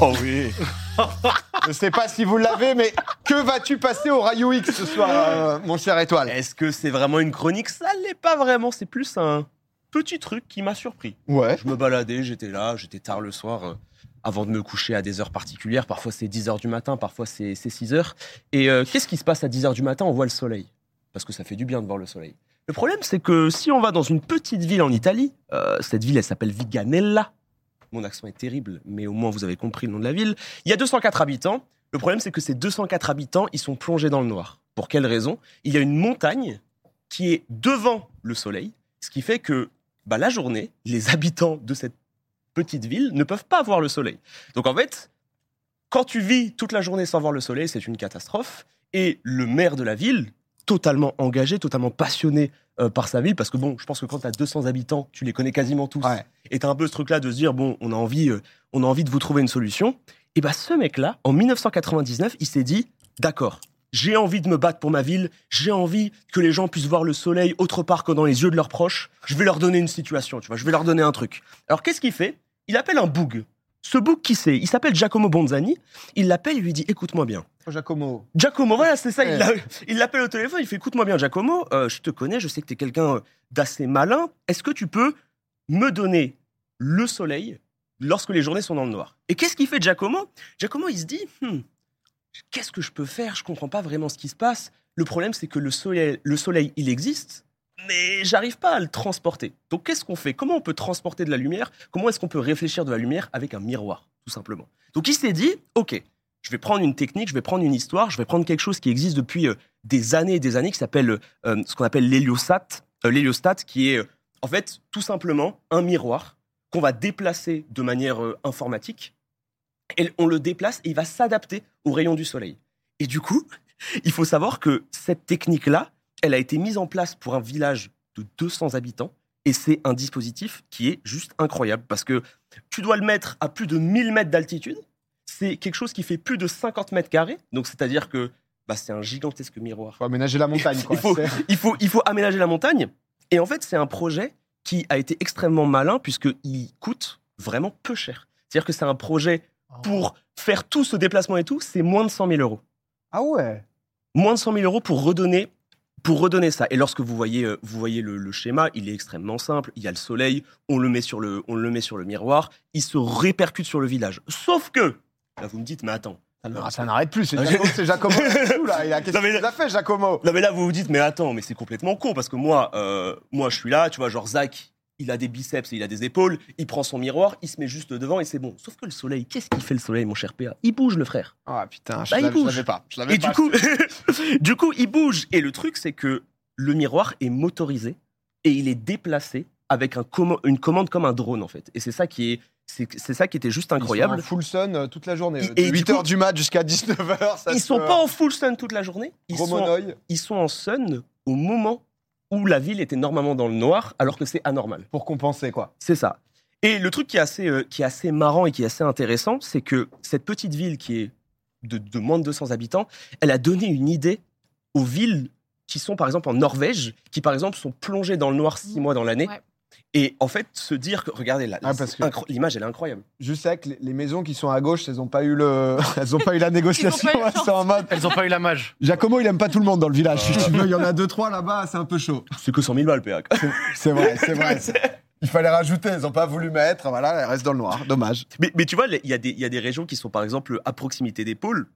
Oh oui. Je sais pas si vous l'avez, mais que vas-tu passer au Rayo X ce soir, euh, mon cher Étoile? Est-ce que c'est vraiment une chronique? Ça l'est pas vraiment. C'est plus un petit truc qui m'a surpris. Ouais. Je me baladais, j'étais là, j'étais tard le soir. euh, avant de me coucher à des heures particulières, parfois c'est 10h du matin, parfois c'est 6h. Et euh, qu'est-ce qui se passe à 10h du matin? On voit le soleil. Parce que ça fait du bien de voir le soleil. Le problème, c'est que si on va dans une petite ville en Italie, euh, cette ville, elle s'appelle Viganella. Mon accent est terrible, mais au moins vous avez compris le nom de la ville. Il y a 204 habitants. Le problème, c'est que ces 204 habitants, ils sont plongés dans le noir. Pour quelle raison? Il y a une montagne qui est devant le soleil, ce qui fait que bah, la journée, les habitants de cette petite ville ne peuvent pas voir le soleil. Donc en fait, quand tu vis toute la journée sans voir le soleil, c'est une catastrophe. Et le maire de la ville, totalement engagé, totalement passionné euh, par sa ville, parce que bon, je pense que quand tu as 200 habitants, tu les connais quasiment tous. Ouais. Et tu as un peu ce truc-là de se dire, bon, on a envie, euh, on a envie de vous trouver une solution. Et bah ce mec-là, en 1999, il s'est dit, d'accord, j'ai envie de me battre pour ma ville, j'ai envie que les gens puissent voir le soleil autre part que dans les yeux de leurs proches, je vais leur donner une situation, tu vois, je vais leur donner un truc. Alors qu'est-ce qu'il fait? Il appelle un boug. Ce boug, qui c'est Il s'appelle Giacomo Bonzani. Il l'appelle, il lui dit, écoute-moi bien. Giacomo. Giacomo, voilà, c'est ça. Ouais. Il l'a- Il l'appelle au téléphone, il fait Écoute-moi bien, Giacomo, euh, je te connais, je sais que tu es quelqu'un d'assez malin. Est-ce que tu peux me donner le soleil lorsque les journées sont dans le noir? Et qu'est-ce qu'il fait, Giacomo? Giacomo, il se dit Hmm, Qu'est-ce que je peux faire? Je comprends pas vraiment ce qui se passe. Le problème, c'est que le soleil, le soleil, il existe, mais j'arrive pas à le transporter. Donc, qu'est-ce qu'on fait? Comment on peut transporter de la lumière? Comment est-ce qu'on peut réfléchir de la lumière avec un miroir, tout simplement? Donc, il s'est dit Ok, je vais prendre une technique, je vais prendre une histoire, je vais prendre quelque chose qui existe depuis euh, des années et des années, qui s'appelle euh, ce qu'on appelle l'héliostat, euh, l'héliostat, qui est en fait tout simplement un miroir qu'on va déplacer de manière informatique. Et on le déplace et il va s'adapter aux rayons du soleil. Et du coup, il faut savoir que cette technique-là, elle a été mise en place pour un village de 200 habitants. Et c'est un dispositif qui est juste incroyable parce que tu dois le mettre à plus de 1000 mètres d'altitude c'est quelque chose qui fait plus de 50 mètres carrés. Donc, c'est-à-dire que bah, c'est un gigantesque miroir. Faut aménager la montagne, quoi. Il faut, il, faut, il faut aménager la montagne. Et en fait, c'est un projet qui a été extrêmement malin puisqu'il coûte vraiment peu cher. C'est-à-dire que c'est un projet pour faire tout ce déplacement et tout, c'est moins de 100 000 euros. Ah ouais. Moins de 100 000 euros pour redonner, pour redonner ça. Et lorsque vous voyez, euh, vous voyez le, le schéma, il est extrêmement simple. Il y a le soleil, on le met sur le, on le met sur le miroir, il se répercute sur le village. Sauf que, là vous me dites, mais attends, Ça n'arrête plus. C'est Giacomo, Giacomo là. Il a qu'est-ce qu'il a fait, Giacomo? Non mais là vous vous dites mais attends mais c'est complètement con parce que moi euh, moi je suis là tu vois genre Zach il a des biceps et il a des épaules il prend son miroir il se met juste devant et c'est bon sauf que le soleil qu'est-ce qu'il fait le soleil mon cher PA il bouge le frère Ah putain, je Bah, il je pas. Je et pas. du coup du coup il bouge et le truc c'est que le miroir est motorisé et il est déplacé avec un une commande comme un drone en fait et c'est ça qui est c'est ça qui était juste Ils sont incroyable en full sun euh, toute la journée. Et- et du 8h coup- du mat jusqu'à 19h. Ça ils sont pas en full sun toute la journée ils Gros sont, monoeil. ils sont en sun au moment où la ville était normalement dans le noir alors que c'est anormal Pour compenser, quoi. C'est ça. Et le truc qui est assez, euh, qui est assez marrant et qui est assez intéressant, c'est que cette petite ville qui est de, de moins de 200 habitants, elle a donné une idée aux villes qui sont par exemple en Norvège, qui par exemple sont plongées dans le noir six mois dans l'année. Ouais. Et en fait, se dire que, regardez là, Ah, que- l'image elle est incroyable. Juste avec les, les maisons qui sont à gauche, elles ont pas eu le, elles ont pas eu la négociation. Elles sont en mode. Elles ont pas eu la mage. Giacomo, il aime pas tout le monde dans le village. Si tu veux, il y en a deux trois là-bas, c'est un peu chaud. C'est que 100 000 balles, PA. C'est vrai, c'est vrai. Il fallait rajouter, ils ont pas voulu mettre. Voilà, elles restent dans le noir. Dommage. Mais, mais tu vois, les- il y, a des- il y a des régions qui sont par exemple à proximité des pôles.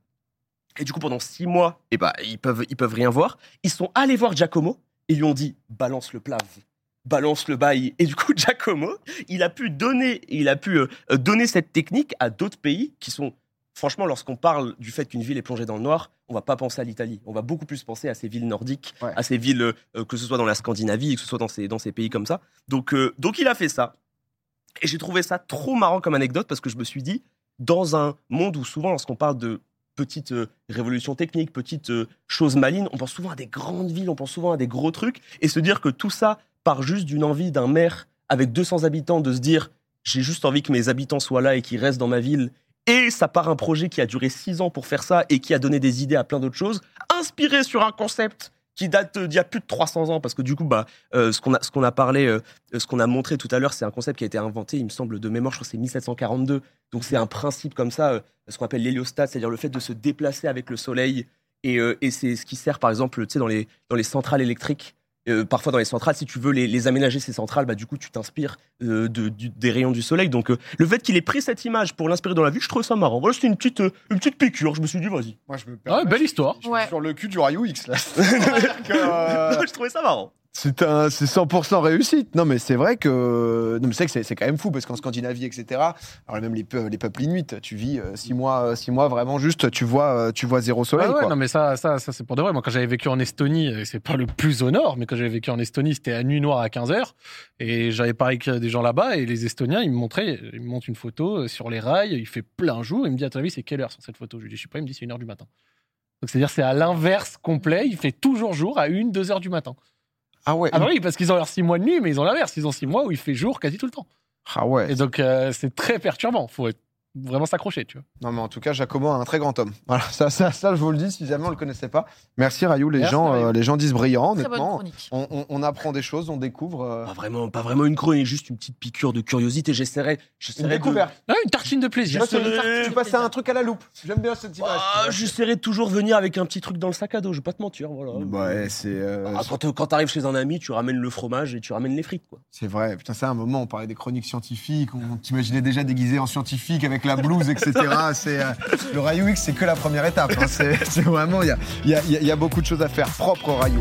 Et du coup, pendant six mois, eh ben, ils, peuvent, ils peuvent rien voir. Ils sont allés voir Giacomo et lui ont dit balance le plave, balance le bail. Et du coup, Giacomo, il a pu donner, il a pu euh, euh, donner cette technique à d'autres pays qui sont. Franchement, lorsqu'on parle du fait qu'une ville est plongée dans le noir, on va pas penser à l'Italie. On va beaucoup plus penser à ces villes nordiques, Ouais. à ces villes, euh, que ce soit dans la Scandinavie, que ce soit dans ces, dans ces pays comme ça. Donc, euh, donc il a fait ça. Et j'ai trouvé ça trop marrant comme anecdote parce que je me suis dit, dans un monde où souvent, lorsqu'on parle de petites euh, révolutions techniques, petites choses malines, on pense souvent à des grandes villes, on pense souvent à des gros trucs, et se dire que tout ça part juste d'une envie d'un maire avec 200 habitants de se dire, j'ai juste envie que mes habitants soient là et qu'ils restent dans ma ville, et ça part un projet qui a duré 6 ans pour faire ça et qui a donné des idées à plein d'autres choses, inspiré sur un concept qui date d'il y a plus de 300 ans, parce que du coup, bah, euh, ce qu'on a, a parlé, euh, ce qu'on a montré tout à l'heure, c'est un concept qui a été inventé, il me semble, de mémoire, je crois que c'est 1742. Donc c'est un principe comme ça, euh, ce qu'on appelle l'héliostat, c'est-à-dire le fait de se déplacer avec le soleil. Et, euh, et c'est ce qui sert, par exemple, dans les, dans les centrales électriques. Euh, parfois dans les centrales, si tu veux les, les aménager ces centrales, bah du coup tu t'inspires euh, de, du- des rayons du soleil. Donc euh, le fait qu'il ait pris cette image pour l'inspirer dans la vie, je trouve ça marrant. Voilà, c'était une petite, euh, une petite piqûre. Je me suis dit vas-y. Moi, je me Ah ouais, belle histoire. Je suis Ouais. sur le cul du Rayu X, là. Euh, je trouvais ça marrant. C'est un- c'est 100% réussite. Non, mais c'est vrai que. Non, mais c'est que c'est- c'est quand même fou parce qu'en Scandinavie, etc. Alors, même les, peu- les peuples inuits, tu vis 6 mois, euh, six mois vraiment juste, tu vois, euh, tu vois zéro soleil. Ah ouais, quoi. non mais ça, ça, ça c'est pour de vrai. Moi, quand j'avais vécu en Estonie, euh, c'est pas le plus au nord, mais quand j'avais vécu en Estonie, c'était à nuit noire à 15h. Et j'avais parlé avec des gens là-bas, et les Estoniens, ils me montraient, ils me montrent une photo euh, sur les rails, il fait plein jour, il me dit, à ton avis, c'est quelle heure sur cette photo? Je lui dis, je sais pas, il me dit, c'est une heure du matin. Donc c'est-à-dire, c'est à l'inverse complet, il fait toujours jour à une, deux heures du matin. Ah ouais. Ah bah oui, parce qu'ils ont leurs six mois de nuit, mais ils ont l'inverse, ils ont six mois où il fait jour quasi tout le temps. Ah ouais. Et donc, euh, c'est très perturbant, faut être- vraiment s'accrocher, tu vois. Non, mais en tout cas, Giacomo a un très grand homme. Voilà, ça, ça, ça, je vous le dis si jamais on le connaissait pas. Merci Rayou, les Merci, gens, Rayou. euh, les gens disent brillant, Très bonne honnêtement. chronique. On, on- on apprend des choses, on découvre. euh, Pas vraiment, pas vraiment une chronique, juste une petite piqûre de curiosité. J'essaierai, une j'essaierai de- découverte. Ah, une tartine de plaisir. Tu passes à un truc à la loupe. J'aime bien cette image. Ah, j'essaierai de toujours venir avec un petit truc dans le sac à dos. Je vais pas te mentir, voilà. Ouais, c'est. euh, Ah, quand quand t'arrives chez un ami, tu ramènes le fromage et tu ramènes les frites, quoi. C'est vrai, putain, c'est un moment, on parlait des chroniques scientifiques, on t'imaginait déjà déguisé en scientifique avec la blouse, etc. c'est, euh, le Rayu X, c'est que la première étape. hein. C'est, vraiment, il y a, beaucoup de choses à faire propre au Rayu.